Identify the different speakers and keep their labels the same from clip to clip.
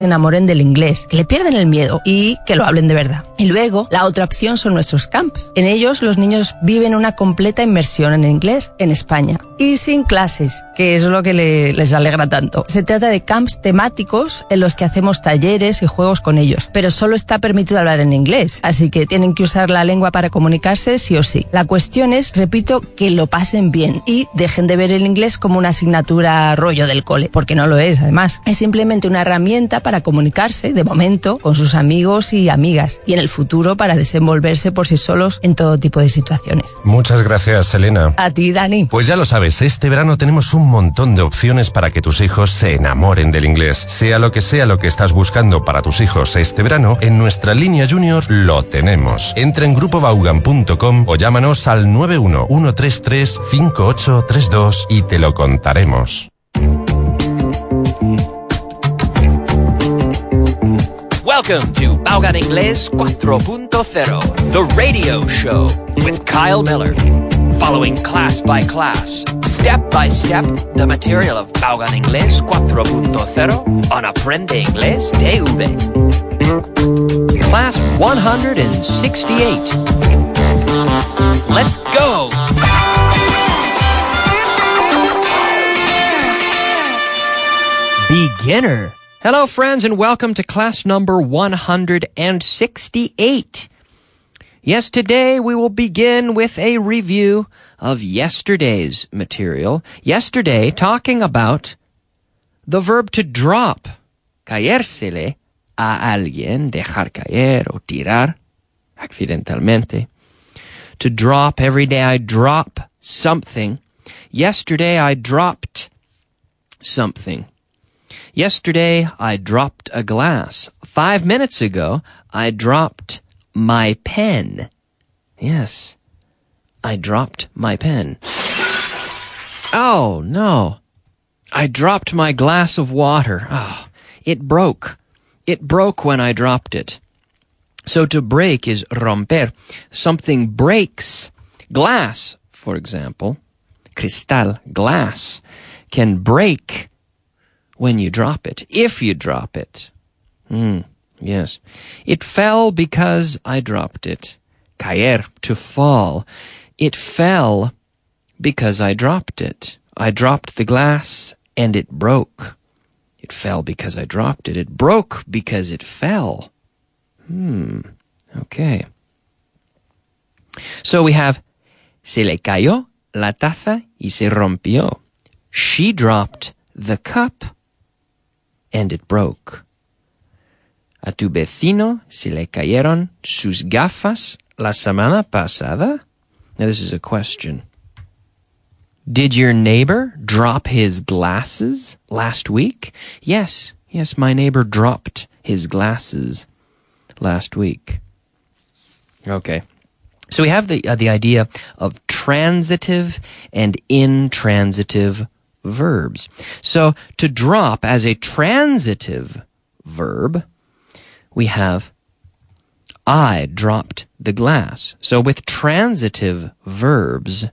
Speaker 1: enamoren del inglés, que le pierden el miedo y que lo hablen de verdad. Y luego, la otra opción son nuestros camps. En ellos los niños viven una completa inmersión en inglés en España y sin clases, que es lo que le- les alegra tanto. Se trata de camps temáticos en los que hacemos talleres y juegos con ellos, pero solo está permitido hablar en inglés, así que tienen que usar la lengua para comunicarse sí o sí. La cuestión es, repito, que lo pasen bien y dejen de ver el inglés como una asignatura rollo del cole, porque no lo es, además. Es simplemente una herramienta para comunicarse, de momento, con sus amigos y amigas, y en el futuro para desenvolverse por sí solos en todo tipo de situaciones.
Speaker 2: Muchas gracias, Elena.
Speaker 1: A ti, Dani.
Speaker 2: Pues ya lo sabes, este verano tenemos un montón de opciones para que tus hijos se enamoren del inglés. Sea lo que sea lo que estás buscando para tus hijos este verano, en nuestra línea junior lo tenemos. Entra en grupobaugan.com o llámanos al 911335832 y te lo contaremos.
Speaker 3: Welcome to Baugan Inglés 4.0, the radio show with Kyle Miller. Following class by class, step by step, the material of Vaughan Inglés 4.0 on Aprende Inglés TV. Class 168. Let's go! Beginner. Hello, friends, and welcome to class number 168. Yes, today we will begin with a review of yesterday's material. Yesterday, talking about the verb to drop. Caérsele a alguien, dejar caer o tirar accidentalmente. To drop, every day I drop something. Yesterday I dropped something. Yesterday, I dropped a glass. Five minutes ago, I dropped my pen. Yes, I dropped my pen. Oh, no. I dropped my glass of water. Oh, it broke. It broke when I dropped it. So to break is romper. Something breaks. Glass, for example, cristal, glass, can break when you drop it, if you drop it. Hmm, yes. It fell because I dropped it. Caer, to fall. It fell because I dropped it. I dropped the glass and it broke. It fell because I dropped it. It broke because it fell. Hmm, okay. So we have se le cayó la taza y se rompió. She dropped the cup and it broke. A tu vecino se le cayeron sus gafas la semana pasada? Now this is a question. Did your neighbor drop his glasses last week? Yes, yes, my neighbor dropped his glasses last week. Okay. So we have the uh, the idea of transitive and intransitive verbs. So to drop as a transitive verb, we have I dropped the glass. So with transitive verbs,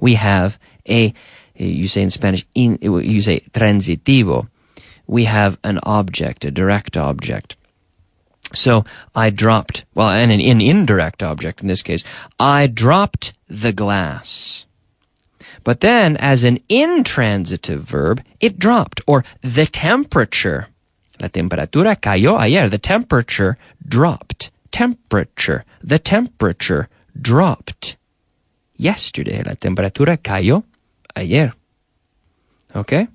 Speaker 3: we have a, you say in Spanish, in, you say transitivo. We have an object, a direct object. So I dropped, well, and an, an indirect object in this case, I dropped the glass. But then, as an intransitive verb, it dropped, or the temperature. La temperatura cayó ayer. The temperature dropped. Temperature. The temperature dropped. Yesterday, la temperatura cayó ayer. Okay?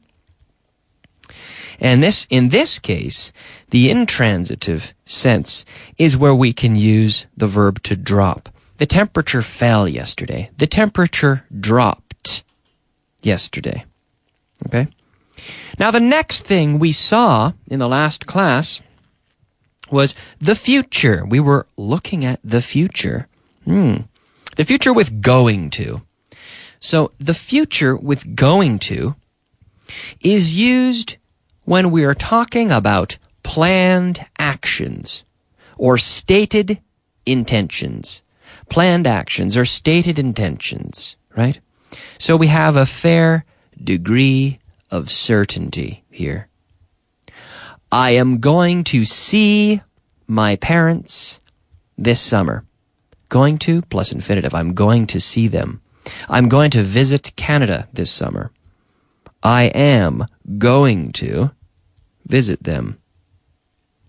Speaker 3: And this, in this case, the intransitive sense is where we can use the verb to drop. The temperature fell yesterday. The temperature dropped yesterday. Okay? Now, the next thing we saw in the last class was the future. We were looking at the future. Hmm. The future with going to. So the future with going to is used when we are talking about planned actions or stated intentions. Planned actions or stated intentions, right? So we have a fair degree of certainty here. I am going to see my parents this summer. Going to plus infinitive. I'm going to see them. I'm going to visit Canada this summer. I am going to visit them.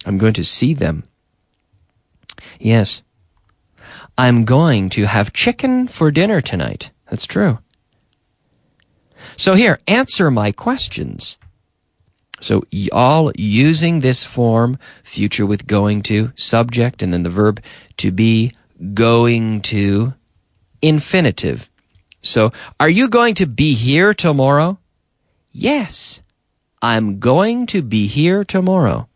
Speaker 3: I'm going to see them. Yes. I'm going to have chicken for dinner tonight. That's true. So here, answer my questions. So all using this form, future with going to, subject, and then the verb to be, going to, infinitive. So, are you going to be here tomorrow? Yes, I'm going to be here tomorrow.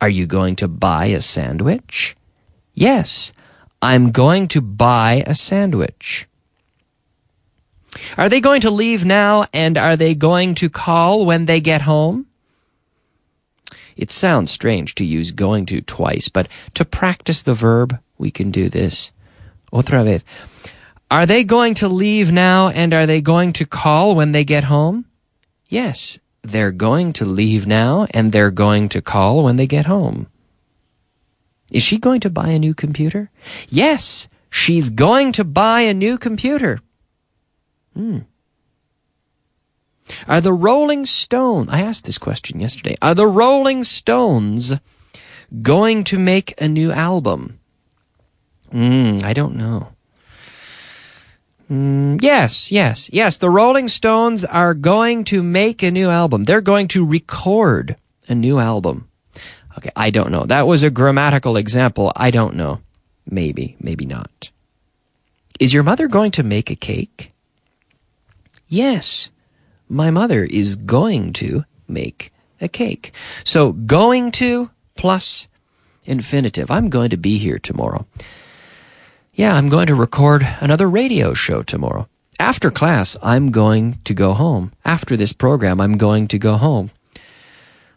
Speaker 3: Are you going to buy a sandwich? Yes, I'm going to buy a sandwich. Are they going to leave now and are they going to call when they get home? It sounds strange to use going to twice, but to practice the verb, we can do this. Otra vez. Are they going to leave now and are they going to call when they get home? Yes, they're going to leave now and they're going to call when they get home. Is she going to buy a new computer? Yes, she's going to buy a new computer. Hmm. Are the Rolling Stones, I asked this question yesterday, are the Rolling Stones going to make a new album? Hmm, I don't know. Mm, yes, yes, yes. The Rolling Stones are going to make a new album. They're going to record a new album. Okay, I don't know. That was a grammatical example. I don't know. Maybe, maybe not. Is your mother going to make a cake? Yes, my mother is going to make a cake. So going to plus infinitive. I'm going to be here tomorrow. Yeah, I'm going to record another radio show tomorrow. After class, I'm going to go home. After this program, I'm going to go home.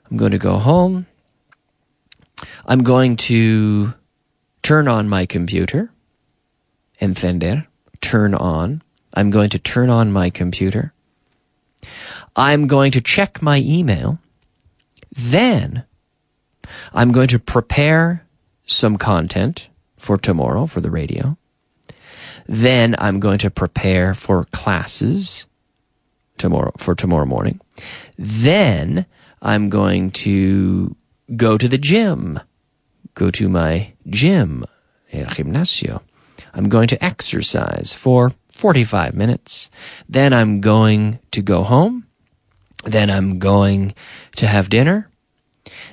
Speaker 3: I'm going to go home. I'm going to turn on my computer. Encender. Turn on. I'm going to turn on my computer. I'm going to check my email. Then I'm going to prepare some content for tomorrow for the radio. Then I'm going to prepare for classes tomorrow for tomorrow morning. Then I'm going to go to the gym, go to my gym, el gimnasio. I'm going to exercise for 45 minutes. Then I'm going to go home. Then I'm going to have dinner.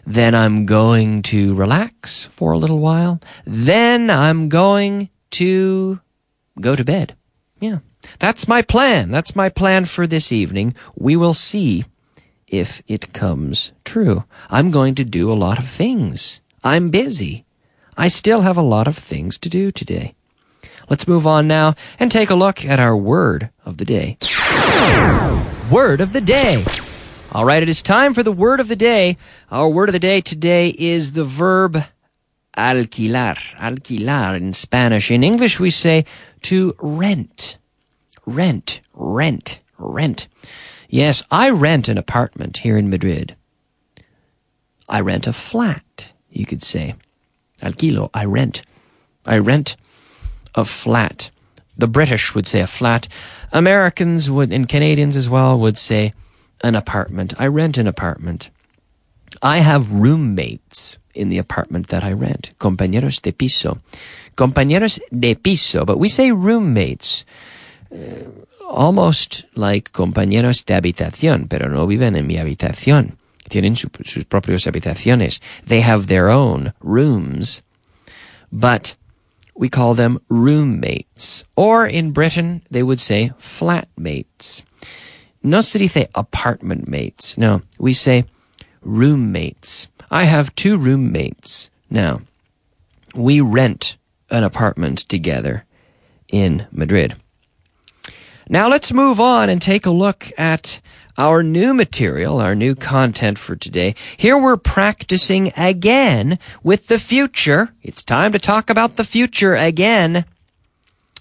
Speaker 3: Then I'm going to relax for a little while. Then I'm going to go to bed. Yeah. That's my plan. That's my plan for this evening. We will see if it comes true. I'm going to do a lot of things. I'm busy. I still have a lot of things to do today. Let's move on now and take a look at our word of the day. Word of the day. All right, it is time for the word of the day. Our word of the day today is the verb alquilar. Alquilar in Spanish. In English, we say to rent. Rent, rent, rent. Yes, I rent an apartment here in Madrid. I rent a flat, you could say. Alquilo, I rent. I rent a flat. The British would say a flat. Americans would, and Canadians as well, would say an apartment. I rent an apartment. I have roommates in the apartment that I rent. Compañeros de piso. Compañeros de piso, but we say roommates. Uh, almost like compañeros de habitación, pero no viven en mi habitación. Tienen su, sus propias habitaciones. They have their own rooms. But we call them roommates. Or in Britain, they would say flatmates. No se dice apartment mates. No, we say roommates. I have two roommates now. We rent an apartment together in Madrid. Now let's move on and take a look at our new material, our new content for today. Here we're practicing again with the future. It's time to talk about the future again.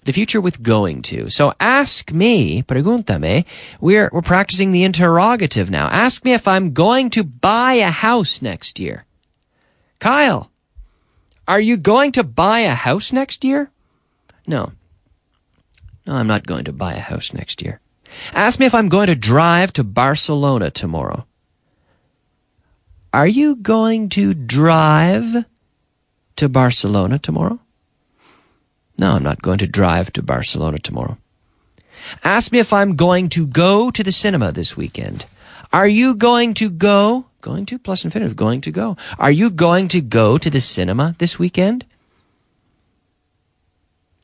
Speaker 3: The future with going to. So ask me, pregúntame, we're, we're practicing the interrogative now. Ask me if I'm going to buy a house next year. Kyle, are you going to buy a house next year? No. No, I'm not going to buy a house next year. Ask me if I'm going to drive to Barcelona tomorrow. Are you going to drive to Barcelona tomorrow? No, I'm not going to drive to Barcelona tomorrow. Ask me if I'm going to go to the cinema this weekend. Are you going to go? Going to plus infinitive, going to go. Are you going to go to the cinema this weekend?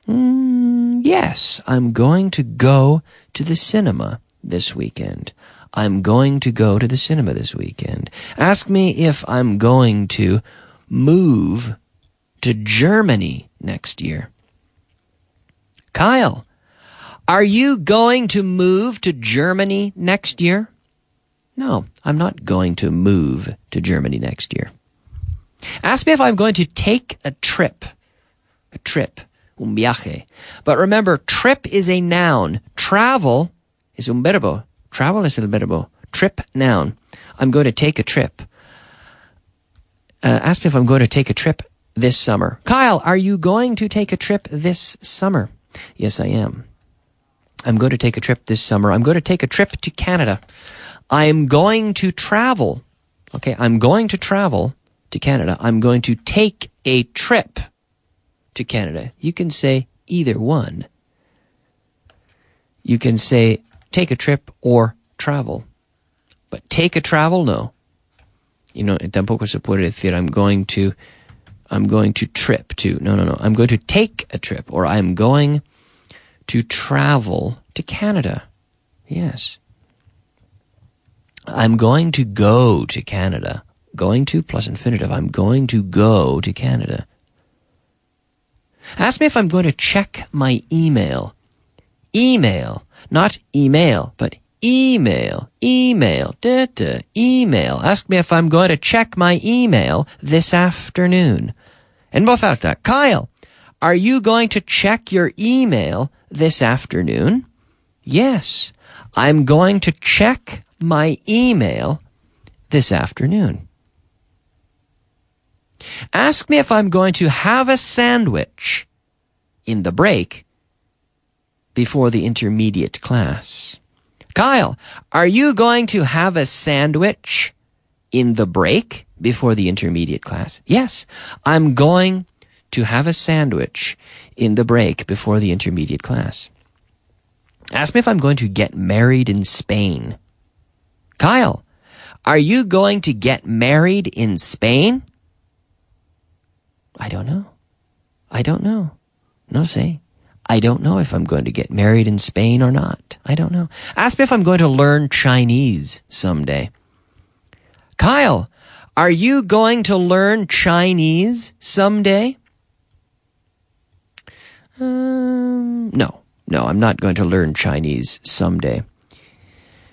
Speaker 3: Mm, yes, I'm going to go to the cinema this weekend. I'm going to go to the cinema this weekend. Ask me if I'm going to move to Germany next year. Kyle, are you going to move to Germany next year? No, I'm not going to move to Germany next year. Ask me if I'm going to take a trip. A trip. Un viaje. But remember, trip is a noun. Travel is un verbo. Travel is el verbo. Trip, noun. I'm going to take a trip. Uh, ask me if I'm going to take a trip this summer. Kyle, are you going to take a trip this summer? Yes, I am. I'm going to take a trip this summer. I'm going to take a trip to Canada. I'm going to travel. Okay, I'm going to travel to Canada. I'm going to take a trip to Canada. You can say either one. You can say take a trip or travel. But take a travel, no. You know, tampoco se puede decir I'm going to, I'm going to trip to. No, no, no. I'm going to take a trip or I'm going to travel to Canada. Yes. I'm going to go to Canada. Going to plus infinitive. I'm going to go to Canada. Ask me if I'm going to check my email. Email. Not email, but email. Email. Da, da, email. Ask me if I'm going to check my email this afternoon. En voz alta. Kyle, are you going to check your email this afternoon? Yes. I'm going to check my email this afternoon. Ask me if I'm going to have a sandwich in the break before the intermediate class. Kyle, are you going to have a sandwich in the break before the intermediate class? Yes, I'm going to have a sandwich in the break before the intermediate class. Ask me if I'm going to get married in Spain. Kyle, are you going to get married in Spain? I don't know. I don't know. No say. I don't know if I'm going to get married in Spain or not. I don't know. Ask me if I'm going to learn Chinese someday. Kyle, are you going to learn Chinese someday? Um, no, no, I'm not going to learn Chinese someday.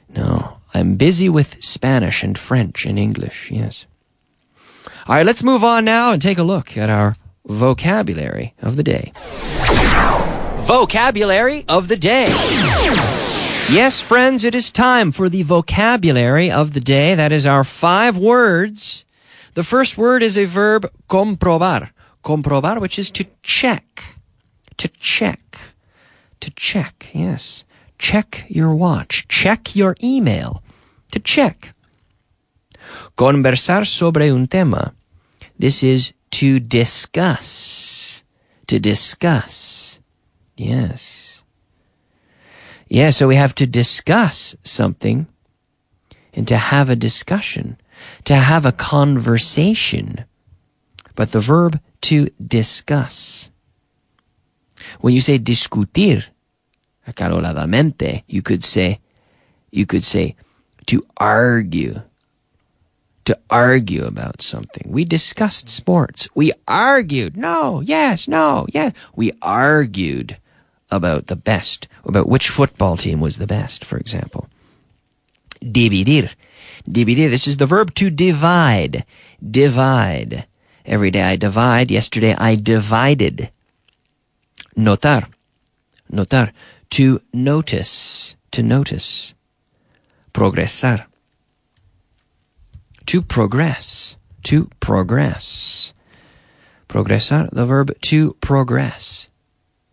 Speaker 3: No, I'm busy with Spanish and French and English, yes. All right, let's move on now and take a look at our vocabulary of the day. Vocabulary of the day. Yes, friends, it is time for the vocabulary of the day. That is our five words. The first word is a verb comprobar. Comprobar, which is to check. To check. To check, yes. Check your watch. Check your email. To check. Conversar sobre un tema. This is to discuss. To discuss. Yes. Yeah, so we have to discuss something and to have a discussion, to have a conversation. But the verb to discuss. When you say discutir, acaloradamente, you could say You could say to argue. To argue about something. We discussed sports. We argued. No, yes, no, yes. We argued about the best, about which football team was the best, for example. Dividir. Dividir. This is the verb to divide. Divide. Every day I divide. Yesterday I divided. Notar. Notar. To notice. To notice. Progresar. To progress. To progress. Progresar, the verb to progress.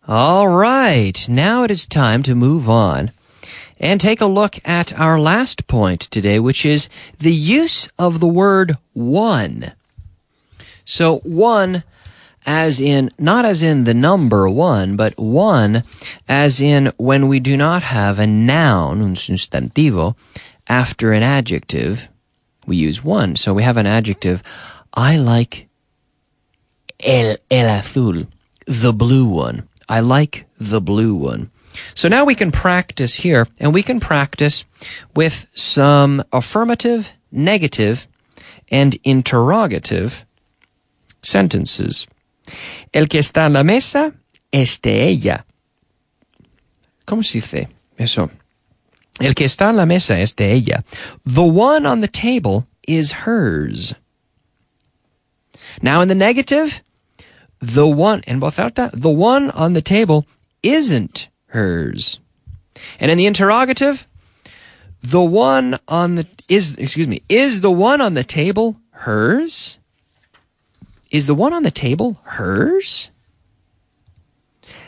Speaker 3: All right, now it is time to move on and take a look at our last point today, which is the use of the word one. So one as in, not as in the number one, but one as in when we do not have a noun, un sustantivo, after an adjective, we use one. So we have an adjective, I like el, el azul, the blue one. I like the blue one. So now we can practice here, and we can practice with some affirmative, negative, and interrogative sentences. El que está en la mesa es de ella. ¿Cómo se dice eso? El que está en la mesa es de ella. The one on the table is hers. Now in the negative, the one, en voz alta, the one on the table isn't hers. And in the interrogative, the one on the, is, excuse me, is the one on the table hers? Is the one on the table hers?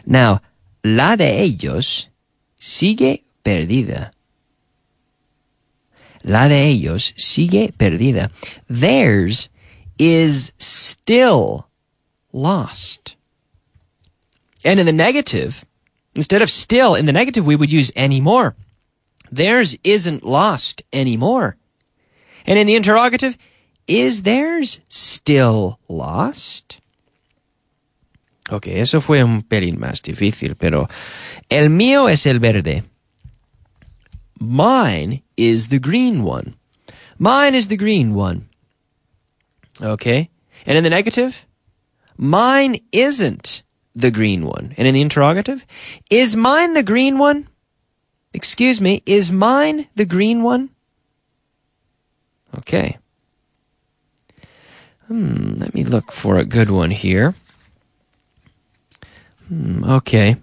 Speaker 3: Now, la de ellos sigue perdida. La de ellos sigue perdida. Theirs is still lost. And in the negative, instead of still, in the negative, we would use anymore. Theirs isn't lost anymore. And in the interrogative, is theirs still lost? Ok, eso fue un pelín más difícil, pero el mío es el verde. Mine is the green one. Mine is the green one. Okay? And in the negative, Mine isn't the green one. And in the interrogative, is mine the green one? Excuse me, is mine the green one? Okay. Hmm, let me look for a good one here. Hmm, okay.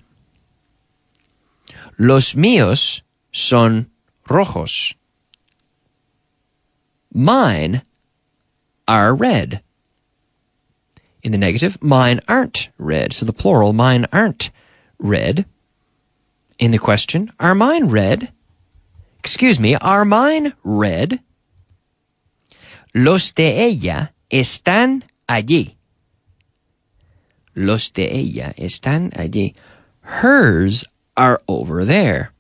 Speaker 3: Los míos son rojos. Mine are red. In the negative, mine aren't red. So the plural, mine aren't red. In the question, are mine red? Excuse me, are mine red? Los de ella están allí. Los de ella están allí. Hers are over there.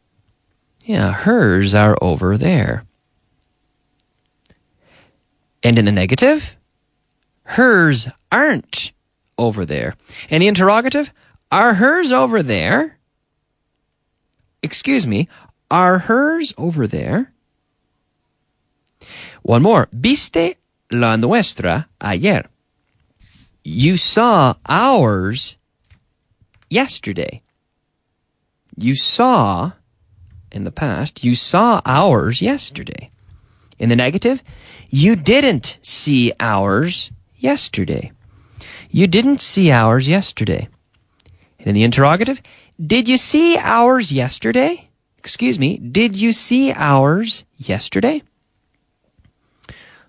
Speaker 3: Yeah, hers are over there. And in the negative, hers aren't over there. And the interrogative, are hers over there? Excuse me, are hers over there? One more. Viste la nuestra ayer. You saw ours yesterday. You saw, in the past, you saw ours yesterday. In the negative, you didn't see ours yesterday. You didn't see ours yesterday. And in the interrogative, did you see ours yesterday? Excuse me, did you see ours yesterday?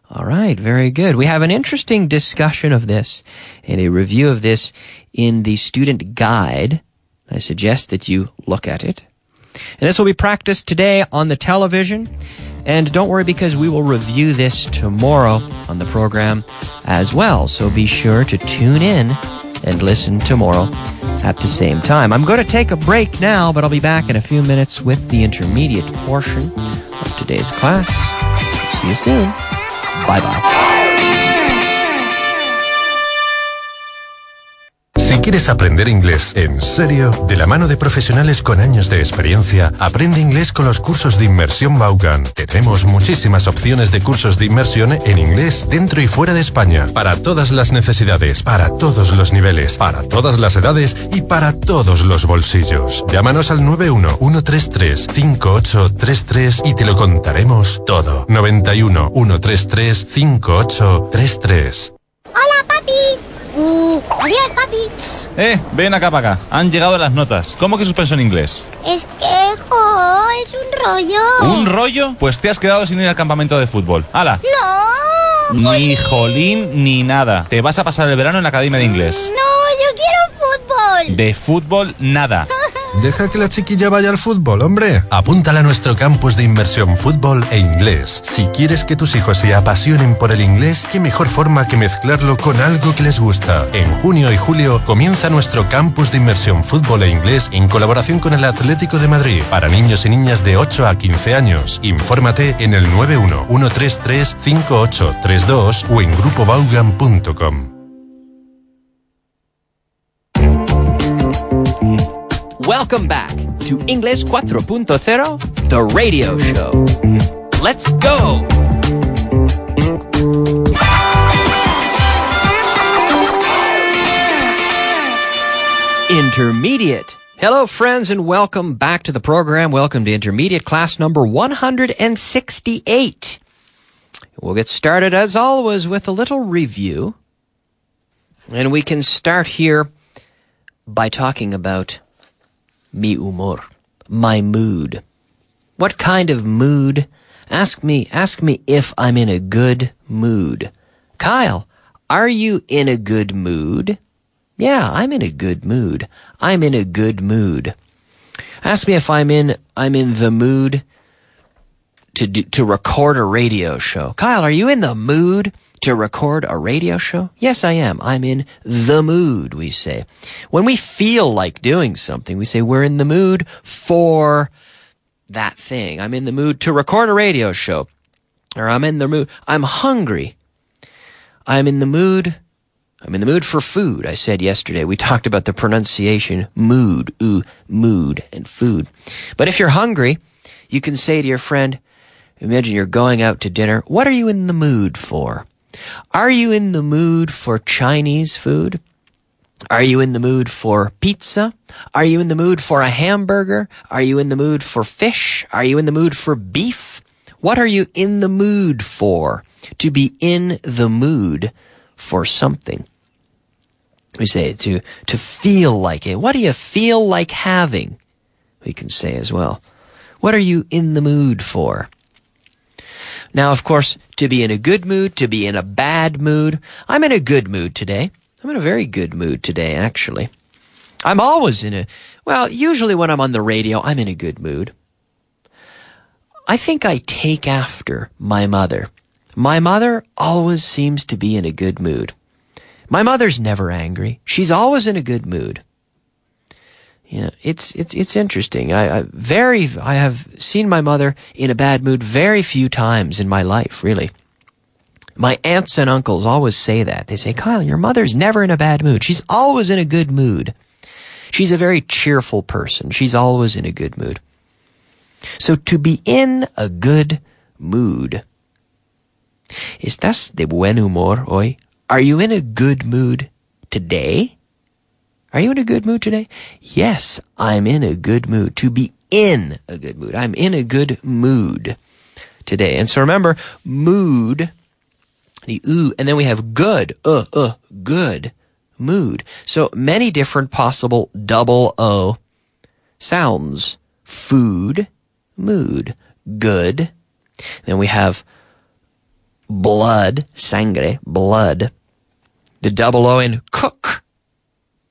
Speaker 3: All right, very good. We have an interesting discussion of this and a review of this in the student guide. I suggest that you look at it. And this will be practiced today on the television. And don't worry because we will review this tomorrow on the program as well. So be sure to tune in and listen tomorrow at the same time. I'm going to take a break now, but I'll be back in a few minutes with the intermediate portion of today's class. See you soon. Bye bye.
Speaker 2: Quieres aprender inglés en serio, de la mano de profesionales con años de experiencia, aprende inglés con los cursos de inmersión Vaughan. Tenemos muchísimas opciones de cursos de inmersión en inglés dentro y fuera de España, para todas las necesidades, para todos los niveles, para todas las edades y para todos los bolsillos. Llámanos al 91 133 5833 y te lo contaremos todo. 91 133 5833.
Speaker 4: ¡Hola, papi! Adiós, papi.
Speaker 5: Eh, ven acá para acá. Han llegado las notas. ¿Cómo que suspenso en inglés?
Speaker 4: Es que, jo, es un rollo.
Speaker 5: ¿Un rollo? Pues te has quedado sin ir al campamento de fútbol. ¡Hala!
Speaker 4: No.
Speaker 5: Ni jolín ni nada. Te vas a pasar el verano en la academia de inglés.
Speaker 4: No, yo quiero fútbol.
Speaker 5: De fútbol, nada.
Speaker 2: Deja que la chiquilla vaya al fútbol, hombre. Apúntala a nuestro campus de inmersión fútbol e inglés. Si quieres que tus hijos se apasionen por el inglés, qué mejor forma que mezclarlo con algo que les gusta. En junio y julio comienza nuestro campus de inmersión fútbol e inglés en colaboración con el Atlético de Madrid para niños y niñas de 8 a 15 años. Infórmate en el 91 133 5832 o en grupobaugan.com.
Speaker 3: Welcome back to English 4.0, the radio show. Let's go! Intermediate. Hello, friends, and welcome back to the program. Welcome to Intermediate class number 168. We'll get started, as always, with a little review. And we can start here by talking about mi humor, my mood. What kind of mood? Ask me, ask me if I'm in a good mood. Kyle, are you in a good mood? Yeah, I'm in a good mood. I'm in a good mood. Ask me if I'm in, I'm in the mood to do, to record a radio show. Kyle, are you in the mood to record a radio show? Yes, I am. I'm in the mood, we say. When we feel like doing something, we say we're in the mood for that thing. I'm in the mood to record a radio show. Or I'm in the mood. I'm hungry. I'm in the mood. I'm in the mood for food. I said yesterday. We talked about the pronunciation mood, ooh, mood, and food. But if you're hungry, you can say to your friend, imagine you're going out to dinner. What are you in the mood for? Are you in the mood for Chinese food? Are you in the mood for pizza? Are you in the mood for a hamburger? Are you in the mood for fish? Are you in the mood for beef? What are you in the mood for? To be in the mood for something. We say to, to feel like it. What do you feel like having? We can say as well. What are you in the mood for? Now, of course, to be in a good mood, to be in a bad mood. I'm in a good mood today. I'm in a very good mood today, actually. I'm always in a, well, usually when I'm on the radio, I'm in a good mood. I think I take after my mother. My mother always seems to be in a good mood. My mother's never angry. She's always in a good mood. Yeah, it's it's it's interesting. I, I very I have seen my mother in a bad mood very few times in my life, really. My aunts and uncles always say that. They say, Kyle, your mother's never in a bad mood. She's always in a good mood. She's a very cheerful person. She's always in a good mood. So to be in a good mood. ¿Estás de buen humor hoy? Are you in a good mood today? Are you in a good mood today? Yes, I'm in a good mood. To be in a good mood. I'm in a good mood today. And so remember, mood, the oo, and then we have good, uh, uh, good mood. So many different possible double O sounds. Food, mood, good. Then we have blood, sangre, blood. The double O in cook,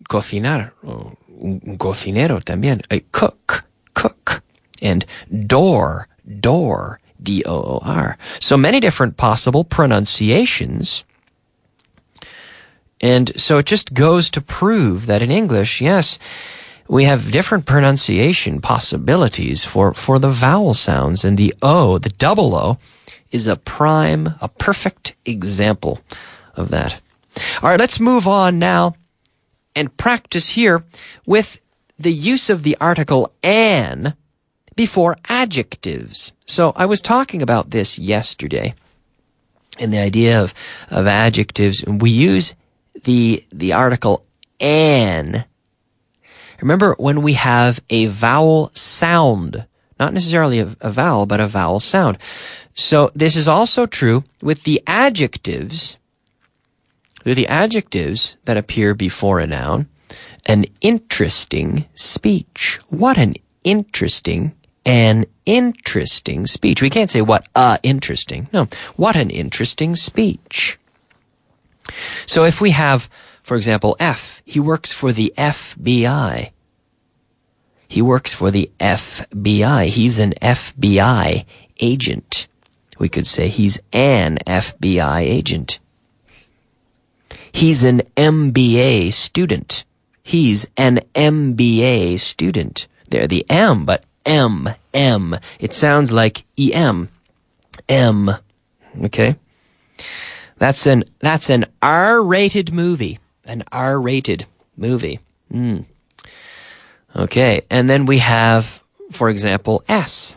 Speaker 3: cocinar, un cocinero también, a cook, cook. And door, door, D-O-O-R. So many different possible pronunciations. And so it just goes to prove that in English, yes, we have different pronunciation possibilities for, for the vowel sounds and the O, the double O, is a prime, a perfect example of that. All right, let's move on now and practice here with the use of the article an before adjectives. So I was talking about this yesterday and the idea of, of adjectives. We use the, the article an. Remember when we have a vowel sound, not necessarily a, a vowel, but a vowel sound. So this is also true with the adjectives, with the adjectives that appear before a noun. An interesting speech. What an interesting an interesting speech. We can't say what a interesting. No, what an interesting speech. So if we have, for example, F, he works for the FBI. He works for the FBI. He's an FBI agent. We could say he's an FBI agent. He's an MBA student. He's an MBA student. They're the M, but M, M. It sounds like EM. M. Okay? That's an, that's an R-rated movie. An R-rated movie. Mm. Okay. And then we have, for example, S.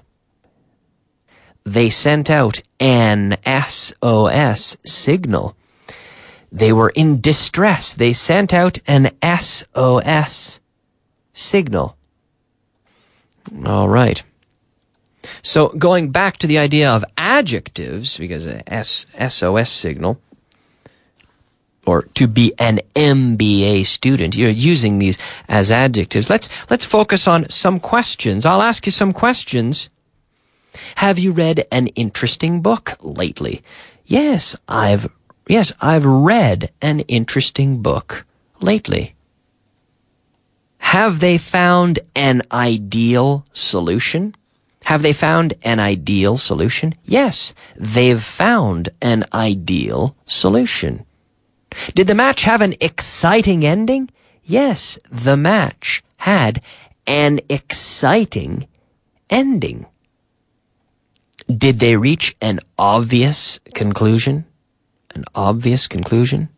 Speaker 3: They sent out an SOS signal. They were in distress. They sent out an SOS signal. All right. So going back to the idea of adjectives, because a S, SOS signal, or to be an MBA student, you're using these as adjectives. Let's, let's focus on some questions. I'll ask you some questions. Have you read an interesting book lately? Yes, I've, yes, I've read an interesting book lately. Have they found an ideal solution? Have they found an ideal solution? Yes, they've found an ideal solution. Did the match have an exciting ending? Yes, the match had an exciting ending. Did they reach an obvious conclusion? An obvious conclusion?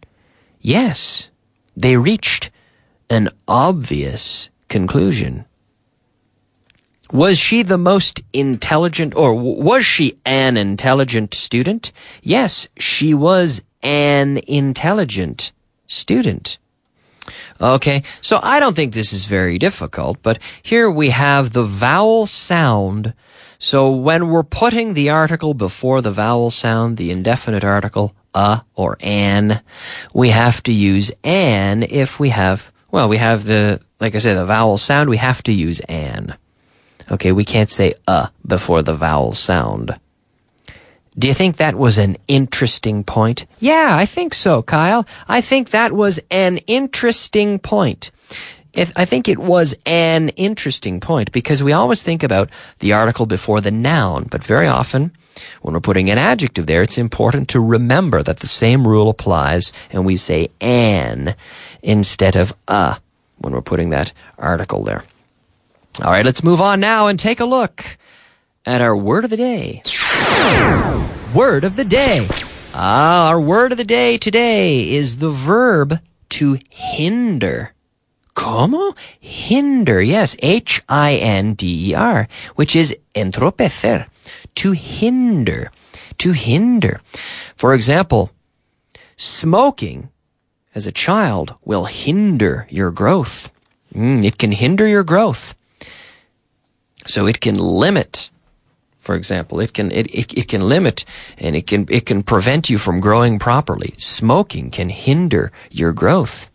Speaker 3: Yes, they reached an obvious conclusion. Was she the most intelligent, or was she an intelligent student? Yes, she was an intelligent student. Okay, so I don't think this is very difficult, but here we have the vowel sound. So when we're putting the article before the vowel sound, the indefinite article, a or an, we have to use an if we have well, we have the, like I said, the vowel sound. We have to use an. Okay, we can't say uh before the vowel sound. Do you think that was an interesting point? Yeah, I think so, Kyle. I think that was an interesting point. I think it was an interesting point because we always think about the article before the noun, but very often when we're putting an adjective there, it's important to remember that the same rule applies and we say an instead of a when we're putting that article there. All right, let's move on now and take a look at our word of the day. Word of the day. Ah, our word of the day today is the verb to hinder. Como? Hinder, yes, H-I-N-D-E-R, which is entropecer, to hinder, to hinder. For example, smoking as a child will hinder your growth. Mm, it can hinder your growth. So it can limit, for example, it can, it, it, it can limit and it can, it can prevent you from growing properly. Smoking can hinder your growth.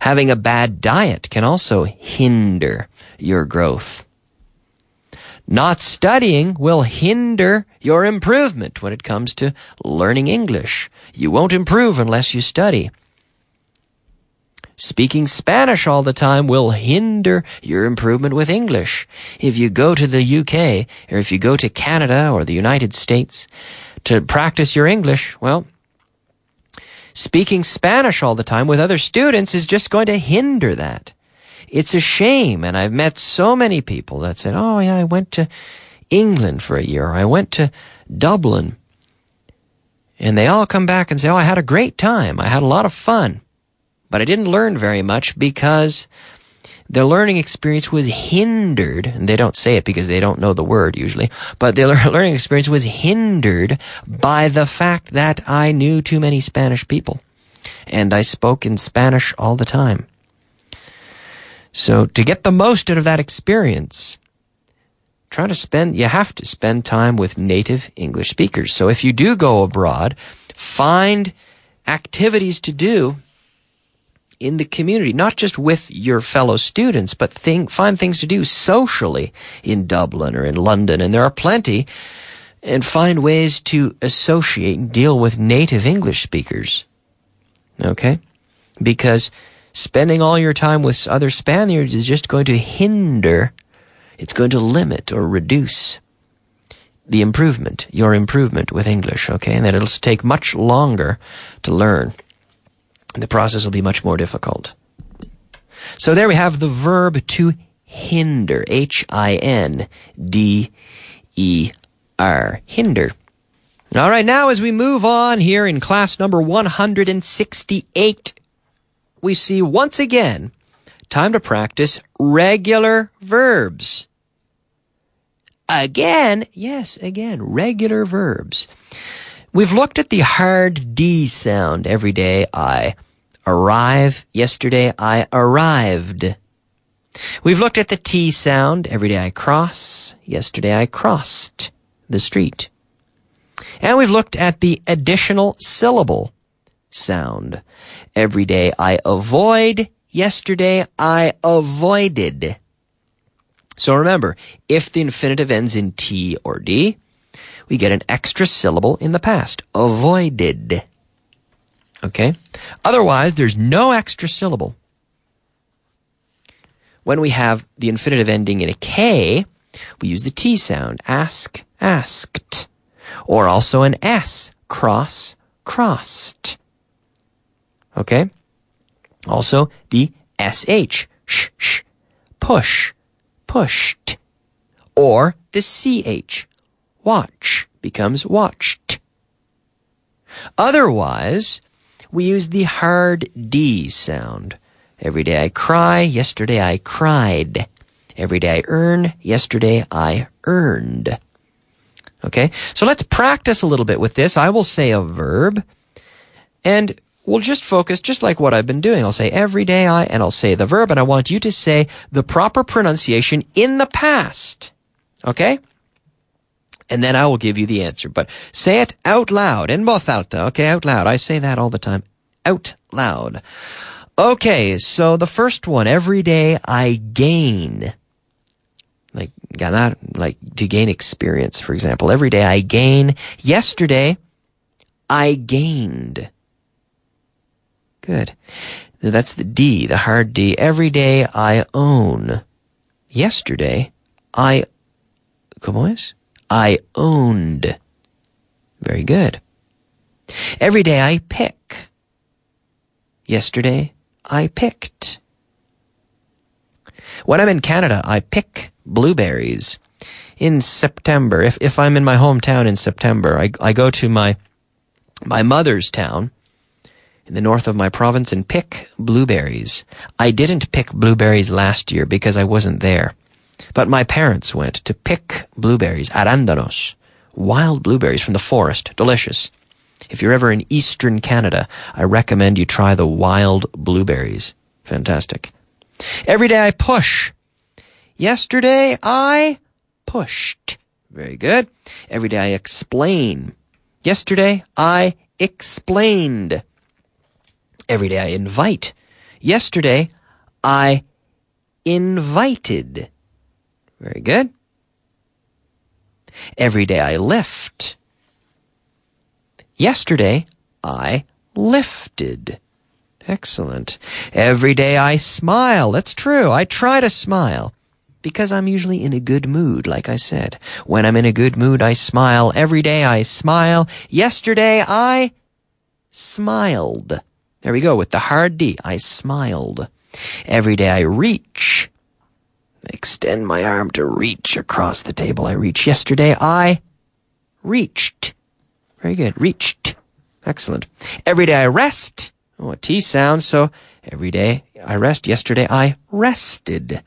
Speaker 3: Having a bad diet can also hinder your growth. Not studying will hinder your improvement when it comes to learning English. You won't improve unless you study. Speaking Spanish all the time will hinder your improvement with English. If you go to the UK, or if you go to Canada or the United States to practice your English, well, speaking Spanish all the time with other students is just going to hinder that. It's a shame, and I've met so many people that said, oh yeah, I went to England for a year, I went to Dublin. And they all come back and say, oh, I had a great time, I had a lot of fun. But I didn't learn very much because the learning experience was hindered, they don't say it because they don't know the word usually, but the learning experience was hindered by the fact that I knew too many Spanish people. And I spoke in Spanish all the time. So to get the most out of that experience, try to spend, you have to spend time with native English speakers. So if you do go abroad, find activities to do in the community, not just with your fellow students, but think, find things to do socially in Dublin or in London. And there are plenty. And find ways to associate and deal with native English speakers. Okay? Because spending all your time with other Spaniards is just going to hinder, it's going to limit or reduce the improvement, your improvement with English, okay? And that it'll take much longer to learn. The process will be much more difficult. So there we have the verb to hinder. H-I-N-D-E-R. Hinder. All right, now as we move on here in class number 168, we see once again time to practice regular verbs. Again, yes, again, regular verbs. We've looked at the hard D sound every day. I arrive. Yesterday I arrived. We've looked at the T sound. Every day I cross. Yesterday I crossed the street. And we've looked at the additional syllable sound. Every day I avoid. Yesterday I avoided. So remember, if the infinitive ends in T or D, we get an extra syllable in the past. Avoided. Okay? Otherwise, there's no extra syllable. When we have the infinitive ending in a K, we use the T sound. Ask, asked. Or also an S. Cross, crossed. Okay? Also, the SH. Sh, sh. Push, pushed. Or the CH. Watch becomes watched. Otherwise, we use the hard D sound. Every day I cry, yesterday I cried. Every day I earn, yesterday I earned. Okay, so let's practice a little bit with this. I will say a verb, and we'll just focus, just like what I've been doing. I'll say every day I, and I'll say the verb, and I want you to say the proper pronunciation in the past. Okay? And then I will give you the answer. But say it out loud, in voz alta, okay, out loud. I say that all the time. Out loud. Okay, so the first one, every day I gain. Like, ganar, like to gain experience, for example. Every day I gain. Yesterday, I gained. Good. That's the D, the hard D. Every day I own. Yesterday, I, ¿cómo es? I owned. Very good. Every day I pick. Yesterday I picked. When I'm in Canada, I pick blueberries. In September, if, if I'm in my hometown in September, I, I go to my, my mother's town in the north of my province and pick blueberries. I didn't pick blueberries last year because I wasn't there. But my parents went to pick blueberries, arándanos, wild blueberries from the forest, delicious. If you're ever in eastern Canada, I recommend you try the wild blueberries. Fantastic. Every day I push. Yesterday I pushed. Very good. Every day I explain. Yesterday I explained. Every day I invite. Yesterday I invited. Very good. Every day I lift. Yesterday I lifted. Excellent. Every day I smile. That's true. I try to smile. Because I'm usually in a good mood, like I said. When I'm in a good mood, I smile. Every day I smile. Yesterday I smiled. There we go with the hard D. I smiled. Every day I reach. Extend my arm to reach across the table. I reach. Yesterday I reached. Very good. Reached. Excellent. Every day I rest. Oh, a T sound. So every day I rest. Yesterday I rested.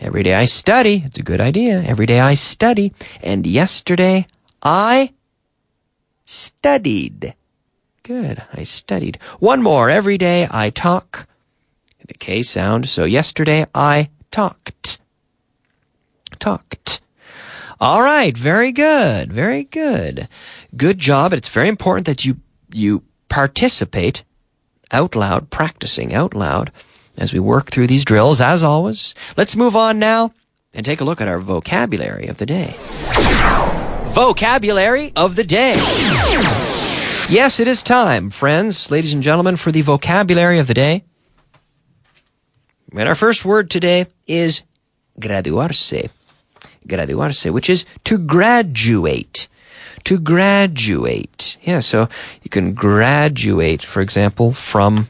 Speaker 3: Every day I study. It's a good idea. Every day I study. And yesterday I studied. Good. I studied. One more. Every day I talk. The K sound. So yesterday I talked. Talked. All right. Very good. Very good. Good job. It's very important that you, you participate out loud, practicing out loud as we work through these drills. As always, let's move on now and take a look at our vocabulary of the day. Vocabulary of the day. Yes, it is time, friends, ladies and gentlemen, for the vocabulary of the day. And our first word today is graduarse. Graduarse, which is to graduate. To graduate. Yeah, so you can graduate, for example, from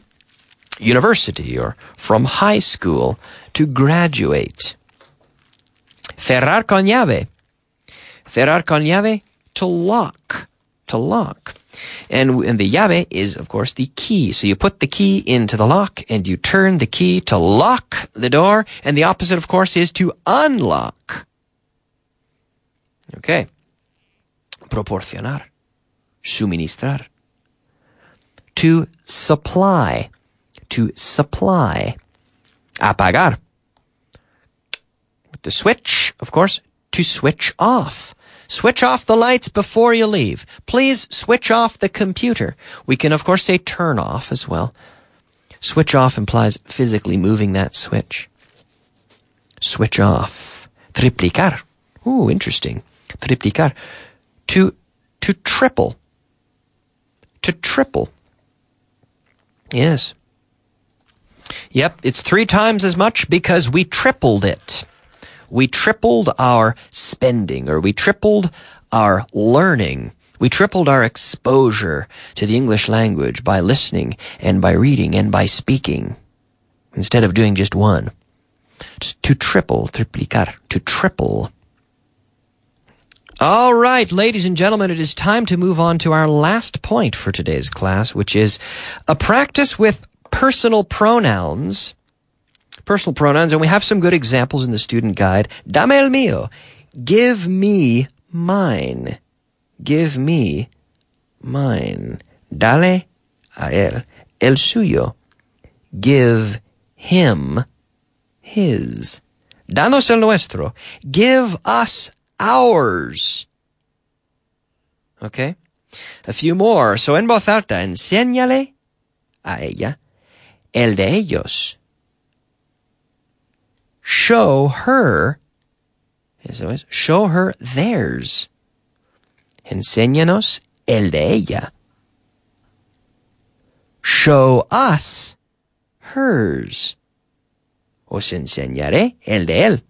Speaker 3: university or from high school. To graduate. Cerrar con llave. Cerrar con llave, to lock. To lock. And, and the llave is, of course, the key. So you put the key into the lock and you turn the key to lock the door. And the opposite, of course, is to unlock. Okay. Proporcionar. Suministrar. To supply. To supply. Apagar. With the switch, of course, to switch off. Switch off the lights before you leave. Please switch off the computer. We can, of course, say turn off as well. Switch off implies physically moving that switch. Switch off. Triplicar. Ooh, interesting. Triplicar. To, to triple. To triple. Yes. Yep, it's three times as much because we tripled it we tripled our spending or we tripled our learning. We tripled our exposure to the English language by listening and by reading and by speaking instead of doing just one. To triple, triplicar, to triple. All right, ladies and gentlemen, it is time to move on to our last point for today's class, which is a practice with personal pronouns personal pronouns, and we have some good examples in the student guide. Dame el mío. Give me mine. Give me mine. Dale a él el suyo. Give him his. Danos el nuestro. Give us ours. Okay? A few more. So en voz alta, enséñale a ella el de ellos show her, eso es, show her theirs. Enséñanos el de ella. Show us hers. Os enseñaré el de él.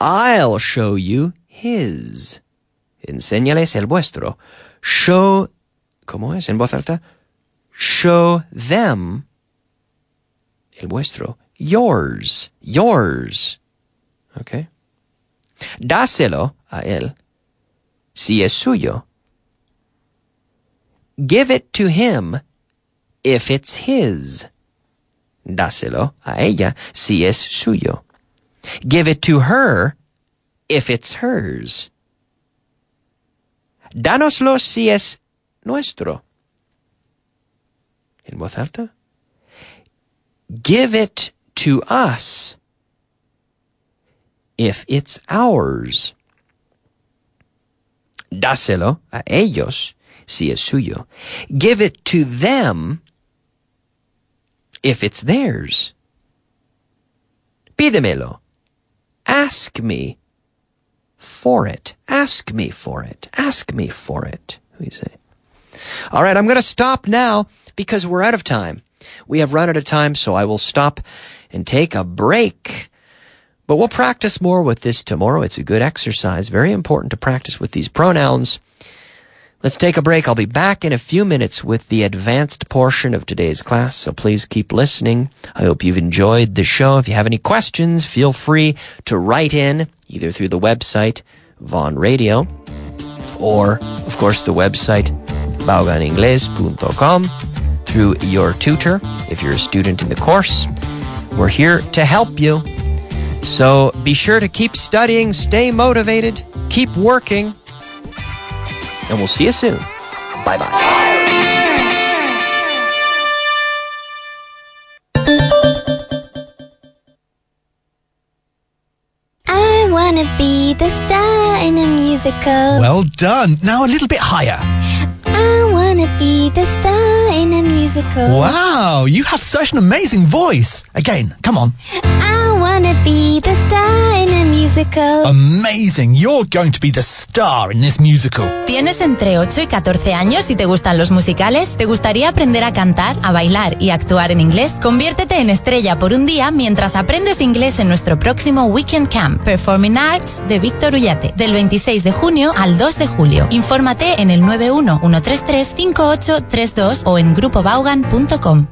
Speaker 3: I'll show you his. Enséñales el vuestro. Show, ¿cómo es en voz alta? Show them el vuestro yours, yours. Okay? Dáselo a él si es suyo. Give it to him if it's his. Dáselo a ella si es suyo. Give it to her if it's hers. Dánoslo si es nuestro. En voz alta. Give it to us if it's ours. Dáselo a ellos si es suyo. Give it to them if it's theirs. Pídemelo. Ask me for it. Ask me for it. Ask me for it. We say. All right, I'm going to stop now because we're out of time. We have run out of time, so I will stop and take a break. But we'll practice more with this tomorrow. It's a good exercise. Very important to practice with these pronouns. Let's take a break. I'll be back in a few minutes with the advanced portion of today's class, so please keep listening. I hope you've enjoyed the show. If you have any questions, feel free to write in either through the website, Vaughan Radio, or, of course, the website, vaughaningles.com through your tutor if you're a student in the course. We're here to help you. So be sure to keep studying, stay motivated, keep working, and we'll see you soon. Bye bye.
Speaker 4: I wanna be the star in a musical.
Speaker 6: Well done. Now a little bit higher.
Speaker 4: I wanna be the star in a musical.
Speaker 6: Wow, you have such an amazing voice. Again, come on.
Speaker 4: I wanna be the star in a musical.
Speaker 6: Amazing. You're going to be the star in this musical.
Speaker 7: ¿Tienes entre 8 y 14 años y te gustan los musicales? ¿Te gustaría aprender a cantar, a bailar y actuar en inglés? Conviértete en estrella por un día mientras aprendes inglés en nuestro próximo Weekend Camp Performing Arts de Víctor Ullate, del 26 de junio al 2 de julio. Infórmate en el 911335832 o en grupobaugan.com.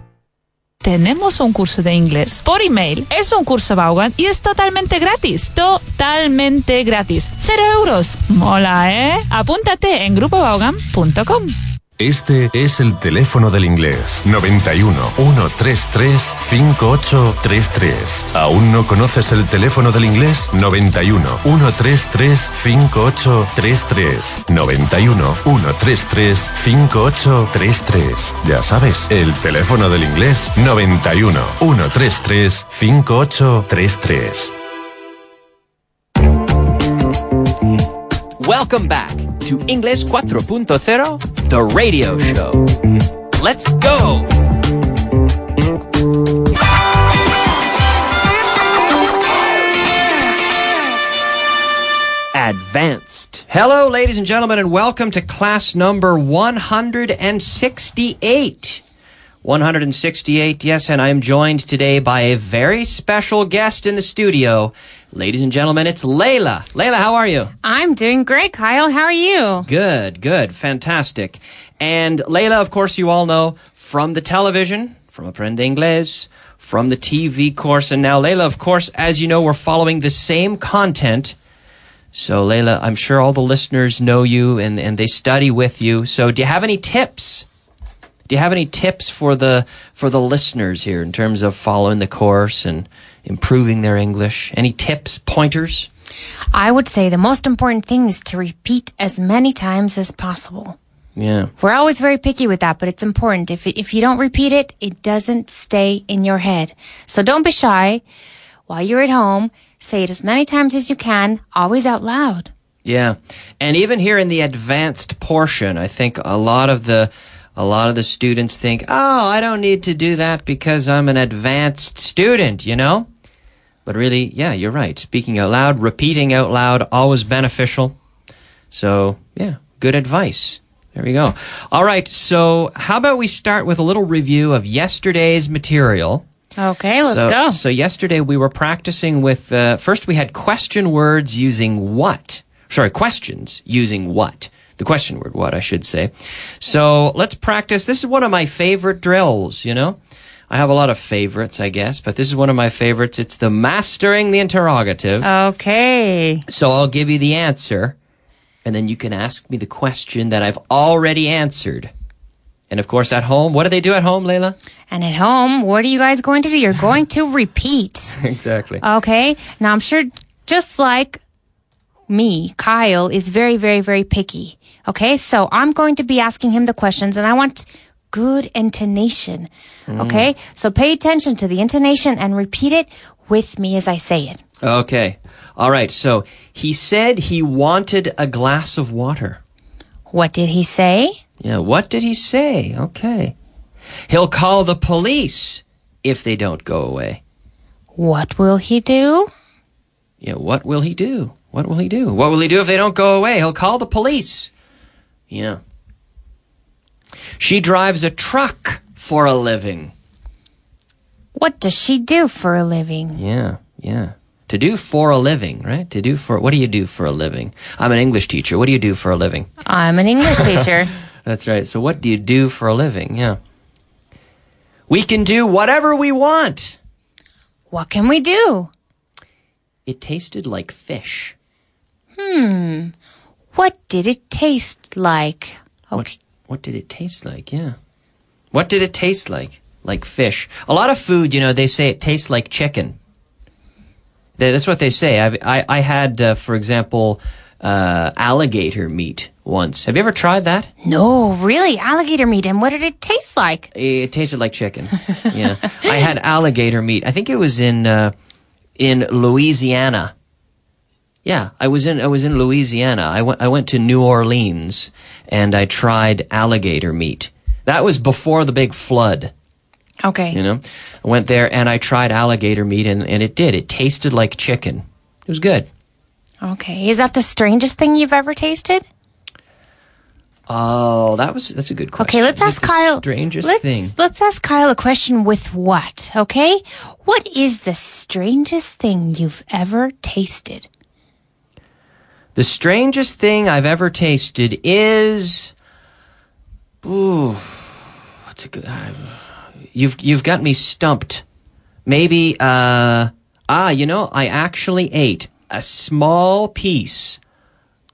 Speaker 8: Tenemos un curso de inglés por email. Es un curso Vaughan y es totalmente gratis. Totalmente gratis. Cero euros. Mola, ¿eh? Apúntate en grupobaugan.com.
Speaker 2: Este es el teléfono del inglés. 91 133 5833. ¿Aún no conoces el teléfono del inglés? 91 133 5833. 91 133 5833. Ya sabes, el teléfono del inglés. 91 133 5833.
Speaker 3: Welcome back to English 4.0, the radio show. Let's go! Advanced. Hello, ladies and gentlemen, and welcome to class number 168. 168, yes, and I am joined today by a very special guest in the studio. Ladies and gentlemen, it's Layla. Layla, how are you?
Speaker 9: I'm doing great, Kyle. How are you?
Speaker 3: Good, good, fantastic. And Layla, of course, you all know from the television, from Aprende Inglés, from the TV course, and now Layla, of course, as you know, we're following the same content. So Layla, I'm sure all the listeners know you and, and they study with you. So do you have any tips? Do you have any tips for the for the listeners here in terms of following the course and improving their English? Any tips, pointers?
Speaker 9: I would say the most important thing is to repeat as many times as possible.
Speaker 3: Yeah.
Speaker 9: We're always very picky with that, but it's important. If if you don't repeat it, it doesn't stay in your head. So don't be shy. While you're at home, say it as many times as you can, always out loud.
Speaker 3: Yeah. And even here in the advanced portion, I think a lot of the a lot of the students think, "Oh, I don't need to do that because I'm an advanced student," you know? But really, yeah, you're right. Speaking out loud, repeating out loud always beneficial. So, yeah, good advice. There we go. All right, so how about we start with a little review of yesterday's material?
Speaker 9: Okay, let's
Speaker 3: so,
Speaker 9: go.
Speaker 3: So yesterday we were practicing with uh, first we had question words using what. Sorry, questions using what. The question word what I should say. So let's practice. This is one of my favorite drills. You know, I have a lot of favorites, I guess, but this is one of my favorites. It's the mastering the interrogative.
Speaker 9: Okay.
Speaker 3: So I'll give you the answer, and then you can ask me the question that I've already answered. And of course, at home, what do they do at home, Layla?
Speaker 9: And at home, what are you guys going to do? You're going to repeat.
Speaker 3: Exactly.
Speaker 9: Okay. Now I'm sure just like me, Kyle is very, very, very picky. Okay. So I'm going to be asking him the questions and I want good intonation. Mm. Okay. So pay attention to the intonation and repeat it with me as I say it.
Speaker 3: Okay. All right. So he said he wanted a glass of water.
Speaker 9: What did he say?
Speaker 3: Yeah. What did he say? Okay. He'll call the police if they don't go away.
Speaker 9: What will he do?
Speaker 3: Yeah. What will he do? What will he do? What will he do if they don't go away? He'll call the police. Yeah. She drives a truck for a living.
Speaker 9: What does she do for a living?
Speaker 3: Yeah. Yeah. To do for a living, right? To do for, what do you do for a living? I'm an English teacher. What do you do for a living?
Speaker 9: I'm an English teacher.
Speaker 3: That's right. So what do you do for a living? Yeah. We can do whatever we want.
Speaker 9: What can we do?
Speaker 3: It tasted like fish.
Speaker 9: Hmm. What did it taste like? Okay.
Speaker 3: What, What did it taste like? Yeah. What did it taste like? Like fish. A lot of food, you know, they say it tastes like chicken. That's what they say. I've, I, I had, uh, for example, uh, alligator meat once. Have you ever tried that?
Speaker 9: No, really? Alligator meat. And what did it taste like?
Speaker 3: It tasted like chicken. yeah. I had alligator meat. I think it was in, uh, in Louisiana. Yeah, I was in I was in Louisiana. I went I went to New Orleans and I tried alligator meat. That was before the big flood.
Speaker 9: Okay.
Speaker 3: You know, I went there and I tried alligator meat and, and it did. It tasted like chicken. It was good.
Speaker 9: Okay. Is that the strangest thing you've ever tasted?
Speaker 3: Oh, that was that's a good question.
Speaker 9: Okay, let's ask Kyle.
Speaker 3: Strangest
Speaker 9: let's,
Speaker 3: thing.
Speaker 9: Let's ask Kyle a question with what, okay? What is the strangest thing you've ever tasted?
Speaker 3: The strangest thing I've ever tasted is. Ooh, what's a good? You've you've got me stumped. Maybe. Uh, ah, you know, I actually ate a small piece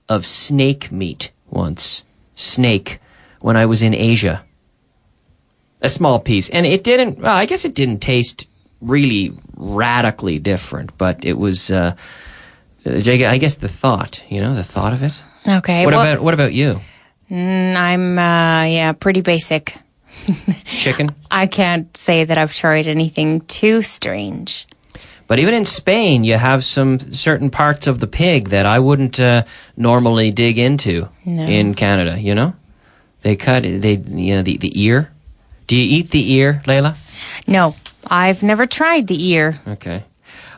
Speaker 3: of snake meat once. Snake when I was in Asia. A small piece, and it didn't. Well, I guess it didn't taste really radically different, but it was. Uh, I guess the thought, you know, the thought of it.
Speaker 9: Okay.
Speaker 3: what
Speaker 9: well,
Speaker 3: about what about you?
Speaker 9: mm, I'm, uh, yeah, pretty basic.
Speaker 3: Chicken?
Speaker 9: I can't say that I've tried anything too strange.
Speaker 3: But even in Spain, you have some certain parts of the pig that I wouldn't uh, normally dig into
Speaker 9: No.
Speaker 3: in Canada. You know, they cut they you know the the ear. Do you eat the ear, Layla?
Speaker 9: No, I've never tried the ear.
Speaker 3: Okay.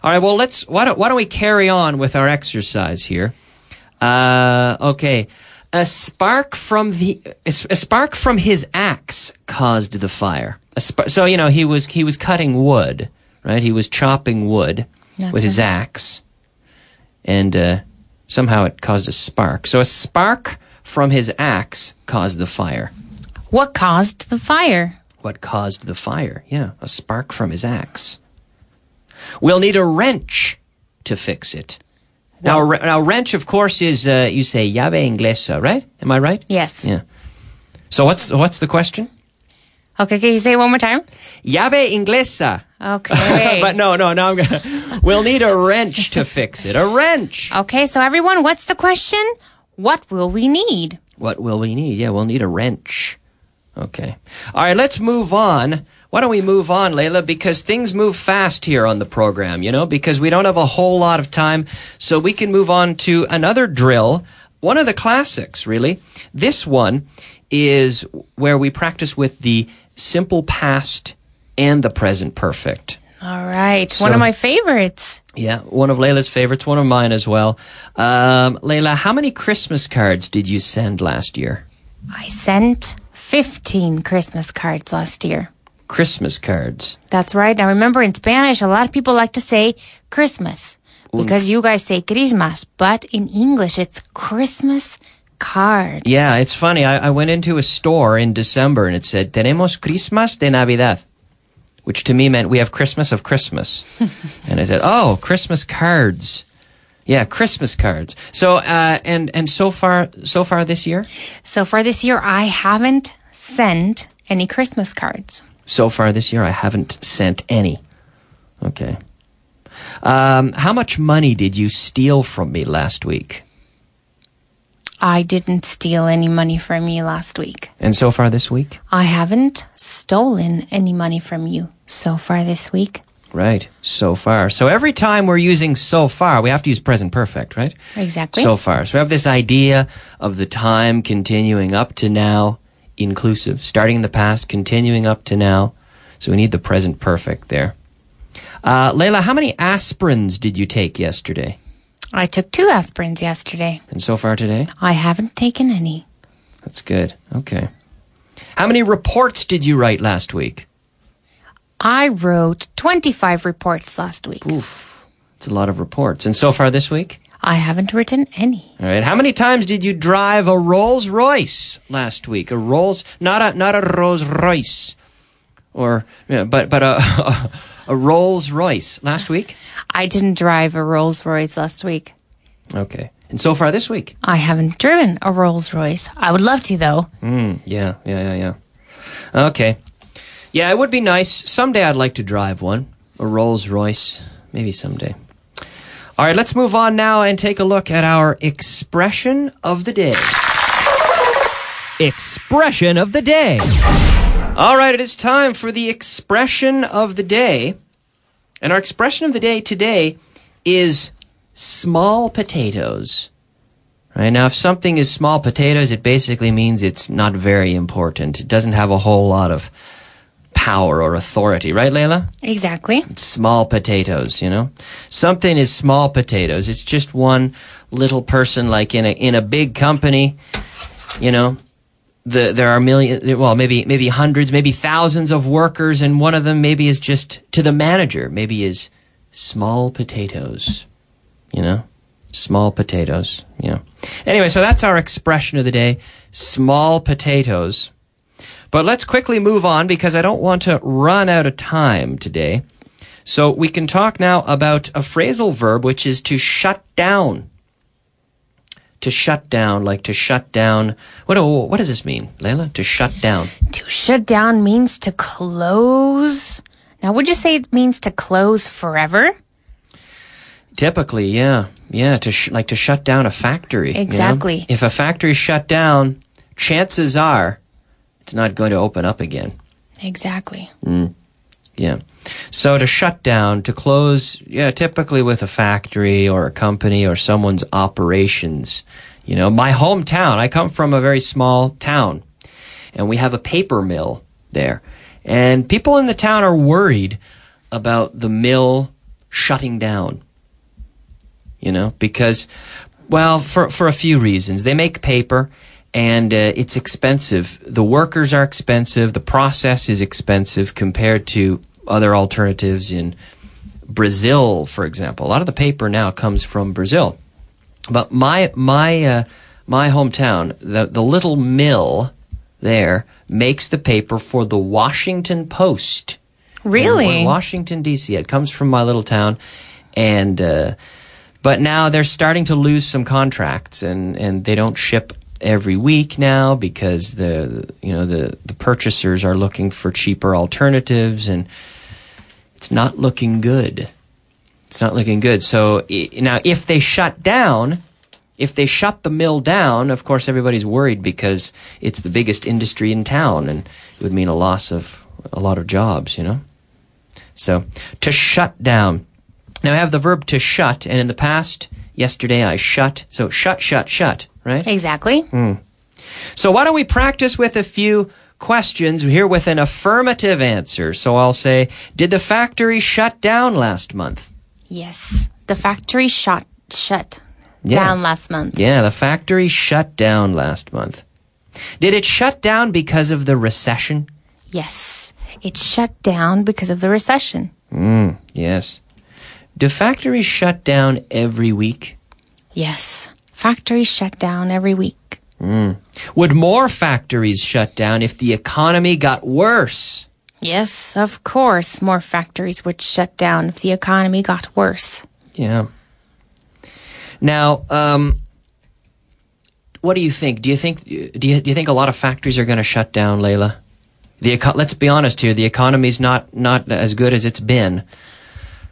Speaker 3: All right. Well, let's. Why don't Why don't we carry on with our exercise here? Uh, okay. A spark from the a spark from his axe caused the fire. A sp- so you know he was he was cutting wood, right? He was chopping wood
Speaker 9: That's
Speaker 3: with his
Speaker 9: right.
Speaker 3: axe, and uh, somehow it caused a spark. So a spark from his axe caused the fire.
Speaker 9: What caused the fire?
Speaker 3: What caused the fire? Yeah, a spark from his axe. We'll need a wrench to fix it. Now, a, now wrench, of course, is uh, you say llave inglesa, right? Am I right?
Speaker 9: Yes.
Speaker 3: Yeah. So what's what's the question?
Speaker 9: Okay, can you say it one more time?
Speaker 3: Llave inglesa.
Speaker 9: Okay.
Speaker 3: but no, no, no. I'm gonna. We'll need a wrench to fix it. A wrench.
Speaker 9: Okay, so everyone, what's the question? What will we need?
Speaker 3: What will we need? Yeah, we'll need a wrench. Okay. All right, let's move on. Why don't we move on, Layla? Because things move fast here on the program, you know, because we don't have a whole lot of time. So we can move on to another drill, one of the classics, really. This one is where we practice with the simple past and the present perfect.
Speaker 9: All right, one of my favorites.
Speaker 3: Yeah, one of Layla's favorites, one of mine as well. Um, Layla, how many Christmas cards did you send last year?
Speaker 9: I sent 15 Christmas cards last year.
Speaker 3: Christmas cards.
Speaker 9: That's right. Now remember in Spanish, a lot of people like to say Christmas because you guys say Christmas, but in English it's Christmas card.
Speaker 3: Yeah, it's funny. I, I went into a store in December and it said, Tenemos Christmas de Navidad, which to me meant we have Christmas of Christmas. and I said, oh, Christmas cards. Yeah, Christmas cards. So, uh, and, and so far, so far this year?
Speaker 9: So far this year, I haven't sent any Christmas cards.
Speaker 3: So far this year, I haven't sent any. Okay. Um, how much money did you steal from me last week?
Speaker 9: I didn't steal any money from you last week.
Speaker 3: And so far this week?
Speaker 9: I haven't stolen any money from you so far this week.
Speaker 3: Right. So far. So every time we're using so far, we have to use present perfect, right?
Speaker 9: Exactly.
Speaker 3: So far. So we have this idea of the time continuing up to now, inclusive, starting in the past, continuing up to now. So we need the present perfect there. Uh, Layla, how many aspirins did you take yesterday?
Speaker 9: I took two aspirins yesterday.
Speaker 3: And so far today?
Speaker 9: I haven't taken any.
Speaker 3: That's good. Okay. How many reports did you write last week?
Speaker 9: I wrote 25 reports last week. Oof.
Speaker 3: It's a lot of reports. And so far this week?
Speaker 9: I haven't written any.
Speaker 3: All right. How many times did you drive a Rolls Royce last week? A Rolls, not a not a Rolls Royce, or yeah, but but a a Rolls Royce last week.
Speaker 9: I didn't drive a Rolls Royce last week.
Speaker 3: Okay. And so far this week.
Speaker 9: I haven't driven a Rolls Royce. I would love to, though.
Speaker 3: Mm, yeah, yeah, yeah, yeah. Okay. Yeah, it would be nice. Someday I'd like to drive one. A Rolls Royce. Maybe someday. All right, let's move on now and take a look at our expression of the day. Expression of the day. All right, it is time for the expression of the day. And our expression of the day today is small potatoes. Right now, if something is small potatoes, it basically means it's not very important. It doesn't have a whole lot of power or authority, right, Layla?
Speaker 9: Exactly.
Speaker 3: Small potatoes, you know. Something is small potatoes. It's just one little person, like in a in a big company, you know. The, there are million, well, maybe maybe hundreds, maybe thousands of workers, and one of them maybe is just to the manager, maybe is small potatoes, you know, small potatoes, you know. Anyway, so that's our expression of the day: small potatoes. But let's quickly move on because I don't want to run out of time today. So we can talk now about a phrasal verb which is to shut down. To shut down, like to shut down. What, oh, what does this mean, Layla? To shut down.
Speaker 9: To shut down means to close. Now, would you say it means to close forever?
Speaker 3: Typically, yeah. Yeah, to sh- like to shut down a factory. you know?
Speaker 9: Exactly.
Speaker 3: If a factory shut down, chances are it's not going to open up again.
Speaker 9: Exactly.
Speaker 3: Mm. Yeah. So to shut down, to close, yeah, typically with a factory or a company or someone's operations. You know, my hometown, I come from a very small town and we have a paper mill there. And people in the town are worried about the mill shutting down. You know, because, well, for, for a few reasons. They make paper and uh, it's expensive. The workers are expensive. The process is expensive compared to other alternatives in Brazil, for example. A lot of the paper now comes from Brazil. But my my uh, my hometown, the the little mill there makes the paper for the Washington Post.
Speaker 9: Really?
Speaker 3: In Washington D.C. It comes from my little town, and uh, but now they're starting to lose some contracts, and and they don't ship every week now because the you know the the purchasers are looking for cheaper alternatives, and it's not looking good. It's not looking good. So now, if they shut down, if they shut the mill down, of course everybody's worried because it's the biggest industry in town, and it would mean a loss of a lot of jobs. You know. So to shut down. Now I have the verb to shut, and in the past, yesterday I shut. So shut, shut, shut. Right.
Speaker 9: Exactly.
Speaker 3: Hmm. So why don't we practice with a few questions here with an affirmative answer? So I'll say, did the factory shut down last month?
Speaker 9: Yes. The factory shut shut
Speaker 3: Yeah.
Speaker 9: down last month.
Speaker 3: Yeah, the factory shut down last month. Did it shut down because of the recession?
Speaker 9: Yes. It shut down because of the recession.
Speaker 3: Mm, yes. Do factories shut down every week?
Speaker 9: Yes. Factories shut down every week.
Speaker 3: Mm. Would more factories shut down if the economy got worse?
Speaker 9: Yes, of course, more factories would shut down if the economy got worse.
Speaker 3: Yeah. Now, um, what do you think? Do you think do you, do you think a lot of factories are going to shut down, Layla? The let's be honest here. The economy's not not as good as it's been.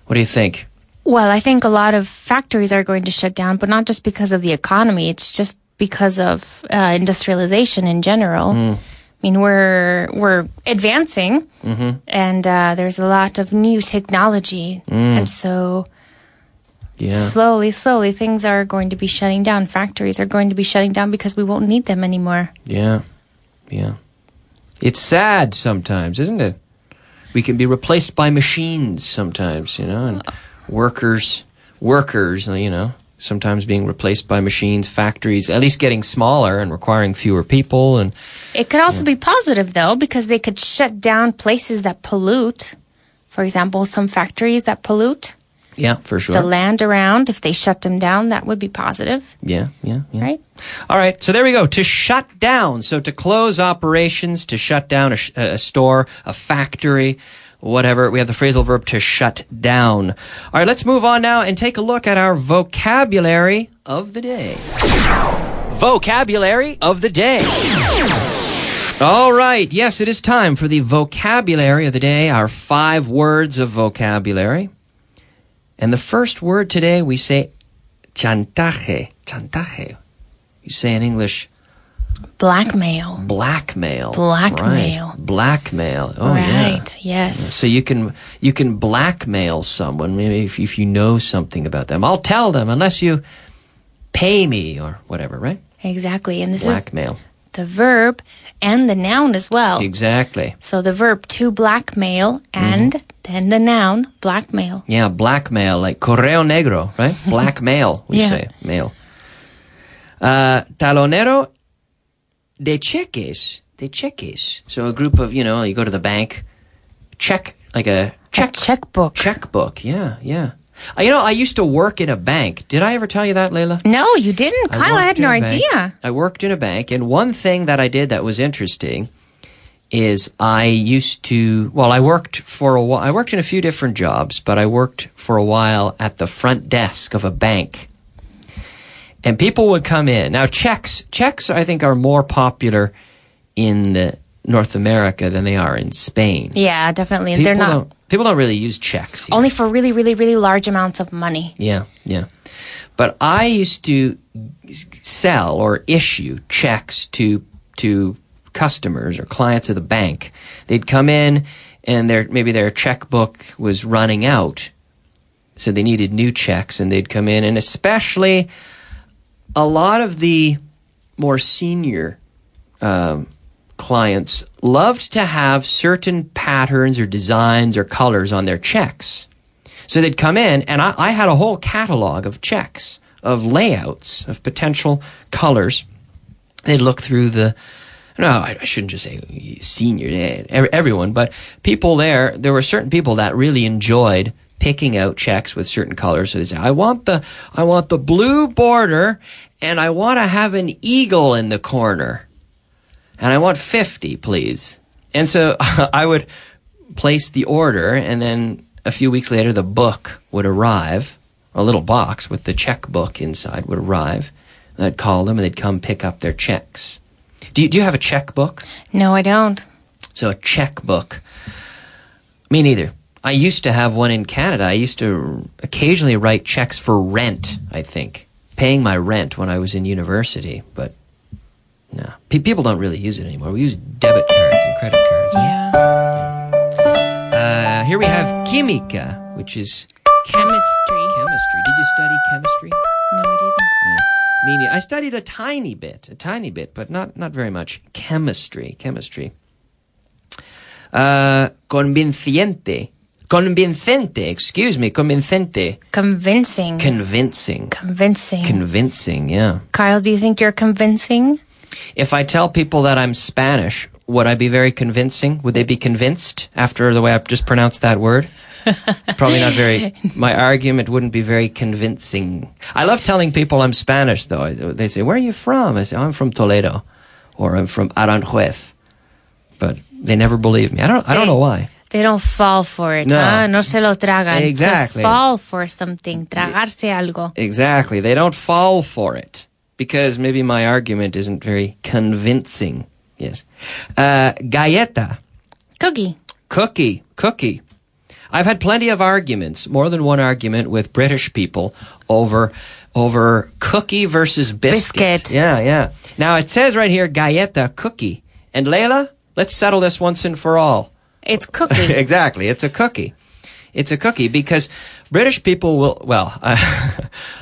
Speaker 3: What do you think?
Speaker 9: Well, I think a lot of factories are going to shut down, but not just because of the economy. It's just because of uh, industrialization in general.
Speaker 3: Mm.
Speaker 9: I mean, we're we're advancing,
Speaker 3: Mm-hmm.
Speaker 9: and uh, there's a lot of new technology,
Speaker 3: Mm.
Speaker 9: and so
Speaker 3: Yeah.
Speaker 9: slowly, slowly, things are going to be shutting down. Factories are going to be shutting down because we won't need them anymore.
Speaker 3: Yeah. Yeah. It's sad sometimes, isn't it? We can be replaced by machines sometimes, you know, and workers, workers, you know, sometimes being replaced by machines, factories, at least getting smaller and requiring fewer people and
Speaker 9: It could also be positive though, because they could shut down places that pollute. For example, some factories that pollute
Speaker 3: yeah, for sure.
Speaker 9: the land around. If they shut them down, that would be positive,
Speaker 3: Yeah, yeah, yeah.
Speaker 9: right?
Speaker 3: All right, so there we go. To shut down, so to close operations, to shut down a, sh- a store, a factory, whatever. We have the phrasal verb to shut down. All right, let's move on now and take a look at our vocabulary of the day. Vocabulary of the day. All right, yes, it is time for the vocabulary of the day, our five words of vocabulary. And the first word today we say chantaje. Chantaje. You say in English
Speaker 9: Blackmail.
Speaker 3: blackmail.
Speaker 9: Blackmail.
Speaker 3: Right. Blackmail. Oh yeah.
Speaker 9: right. Yes.
Speaker 3: So you can you can blackmail someone maybe if if you know something about them. I'll tell them unless you pay me or whatever, right?
Speaker 9: exactly. And this
Speaker 3: Blackmail.
Speaker 9: is the verb and the noun as well.
Speaker 3: Exactly.
Speaker 9: So the verb to blackmail and
Speaker 3: Mm-hmm.
Speaker 9: then the noun blackmail.
Speaker 3: Yeah, blackmail, like correo negro, right? Blackmail, we
Speaker 9: Yeah.
Speaker 3: say, mail. Uh, talonero de cheques, de cheques. So a group of, you know, you go to the bank, check, like a check,
Speaker 9: checkbook.
Speaker 3: checkbook. Yeah, yeah. Uh, you know, I used to work in a bank. Did I ever tell you that, Layla?
Speaker 9: No, you didn't. Kyle, I had no
Speaker 3: a
Speaker 9: idea.
Speaker 3: I worked in a bank, and one thing that I did that was interesting is I used to. Well, I worked for a while. I worked in a few different jobs, but I worked for a while at the front desk of a bank, and people would come in. Now, checks, checks, I think, are more popular in the North America than they are in Spain.
Speaker 9: Yeah, definitely.
Speaker 3: People
Speaker 9: they're not
Speaker 3: don't. People don't really use checks. here.
Speaker 9: only for really, really, really large amounts of money.
Speaker 3: Yeah, yeah. But I used to sell or issue checks to to customers or clients of the bank. They'd come in and their maybe their checkbook was running out. So they needed new checks and they'd come in and especially a lot of the more senior um, clients loved to have certain patterns or designs or colors on their checks. So they'd come in, and I, I had a whole catalog of checks, of layouts, of potential colors. They'd look through the, no, I, shouldn't just say senior, eh, everyone, but people there, there were certain people that really enjoyed picking out checks with certain colors. So they say, I want the, I want the blue border, and I want to have an eagle in the corner and I want 50, please. And so I would place the order, and then a few weeks later, the book would arrive. A little box with the checkbook inside would arrive. And I'd call them, and they'd come pick up their checks. Do you, do you have a checkbook?
Speaker 9: No, I don't.
Speaker 3: So a checkbook. Me neither. I used to have one in Canada. I used to occasionally write checks for rent, I think, paying my rent when I was in university, but no. Pe- people don't really use it anymore. We use debit cards and credit cards.
Speaker 9: Yeah.
Speaker 3: Uh, here we have química, which is
Speaker 9: Chemistry.
Speaker 3: chemistry. Did you study chemistry?
Speaker 9: No, I didn't.
Speaker 3: Me neither. I studied a tiny bit, a tiny bit, but not not very much. Chemistry, chemistry. Uh, convinciente, convincente. Excuse me, convincente.
Speaker 9: Convincing.
Speaker 3: Convincing,
Speaker 9: convincing.
Speaker 3: convincing. Yeah.
Speaker 9: Kyle, do you think you're convincing?
Speaker 3: If I tell people that I'm Spanish, would I be very convincing? Would they be convinced after the way I've just pronounced that word? Probably not very. My argument wouldn't be very convincing. I love telling people I'm Spanish, though. They say, "Where are you from?" I say, "I'm from Toledo," or "I'm from Aranjuez," but they never believe me. I don't. I don't know why.
Speaker 9: They don't fall for it.
Speaker 3: No.
Speaker 9: huh? No se lo tragan.
Speaker 3: Exactly.
Speaker 9: To fall for something. Tragarse algo.
Speaker 3: Exactly. They don't fall for it because maybe my argument isn't very convincing. Yes. Uh, galleta.
Speaker 9: Cookie.
Speaker 3: Cookie, cookie. I've had plenty of arguments, more than one argument with British people over over cookie versus biscuit.
Speaker 9: Biscuit.
Speaker 3: Yeah, yeah. Now it says right here galleta cookie. And Layla, let's settle this once and for all.
Speaker 9: It's cookie.
Speaker 3: exactly. It's a cookie. It's a cookie because British people will. Well,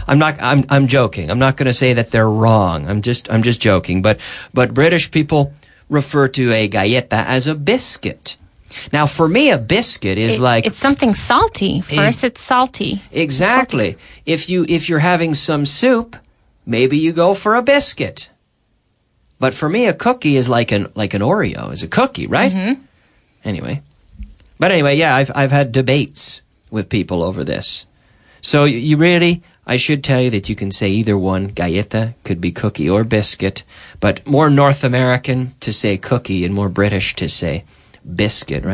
Speaker 3: I'm not. I'm. I'm joking. I'm not going to say that they're wrong. I'm just. I'm just joking. But but British people refer to a galleta as a biscuit. Now, for me, a biscuit is
Speaker 9: It-
Speaker 3: like
Speaker 9: it's something salty. For
Speaker 3: Eh,
Speaker 9: us, it's salty.
Speaker 3: exactly. If you if you're having some soup, maybe you go for a biscuit. But for me, a cookie is like an like an Oreo is a cookie, right?
Speaker 9: Mm-hmm.
Speaker 3: Anyway, but anyway, yeah, I've I've had debates with people over this. So you, you really, I should tell you that you can say either one. Galleta could be cookie or biscuit, but more North American to say cookie and more British to say biscuit, right?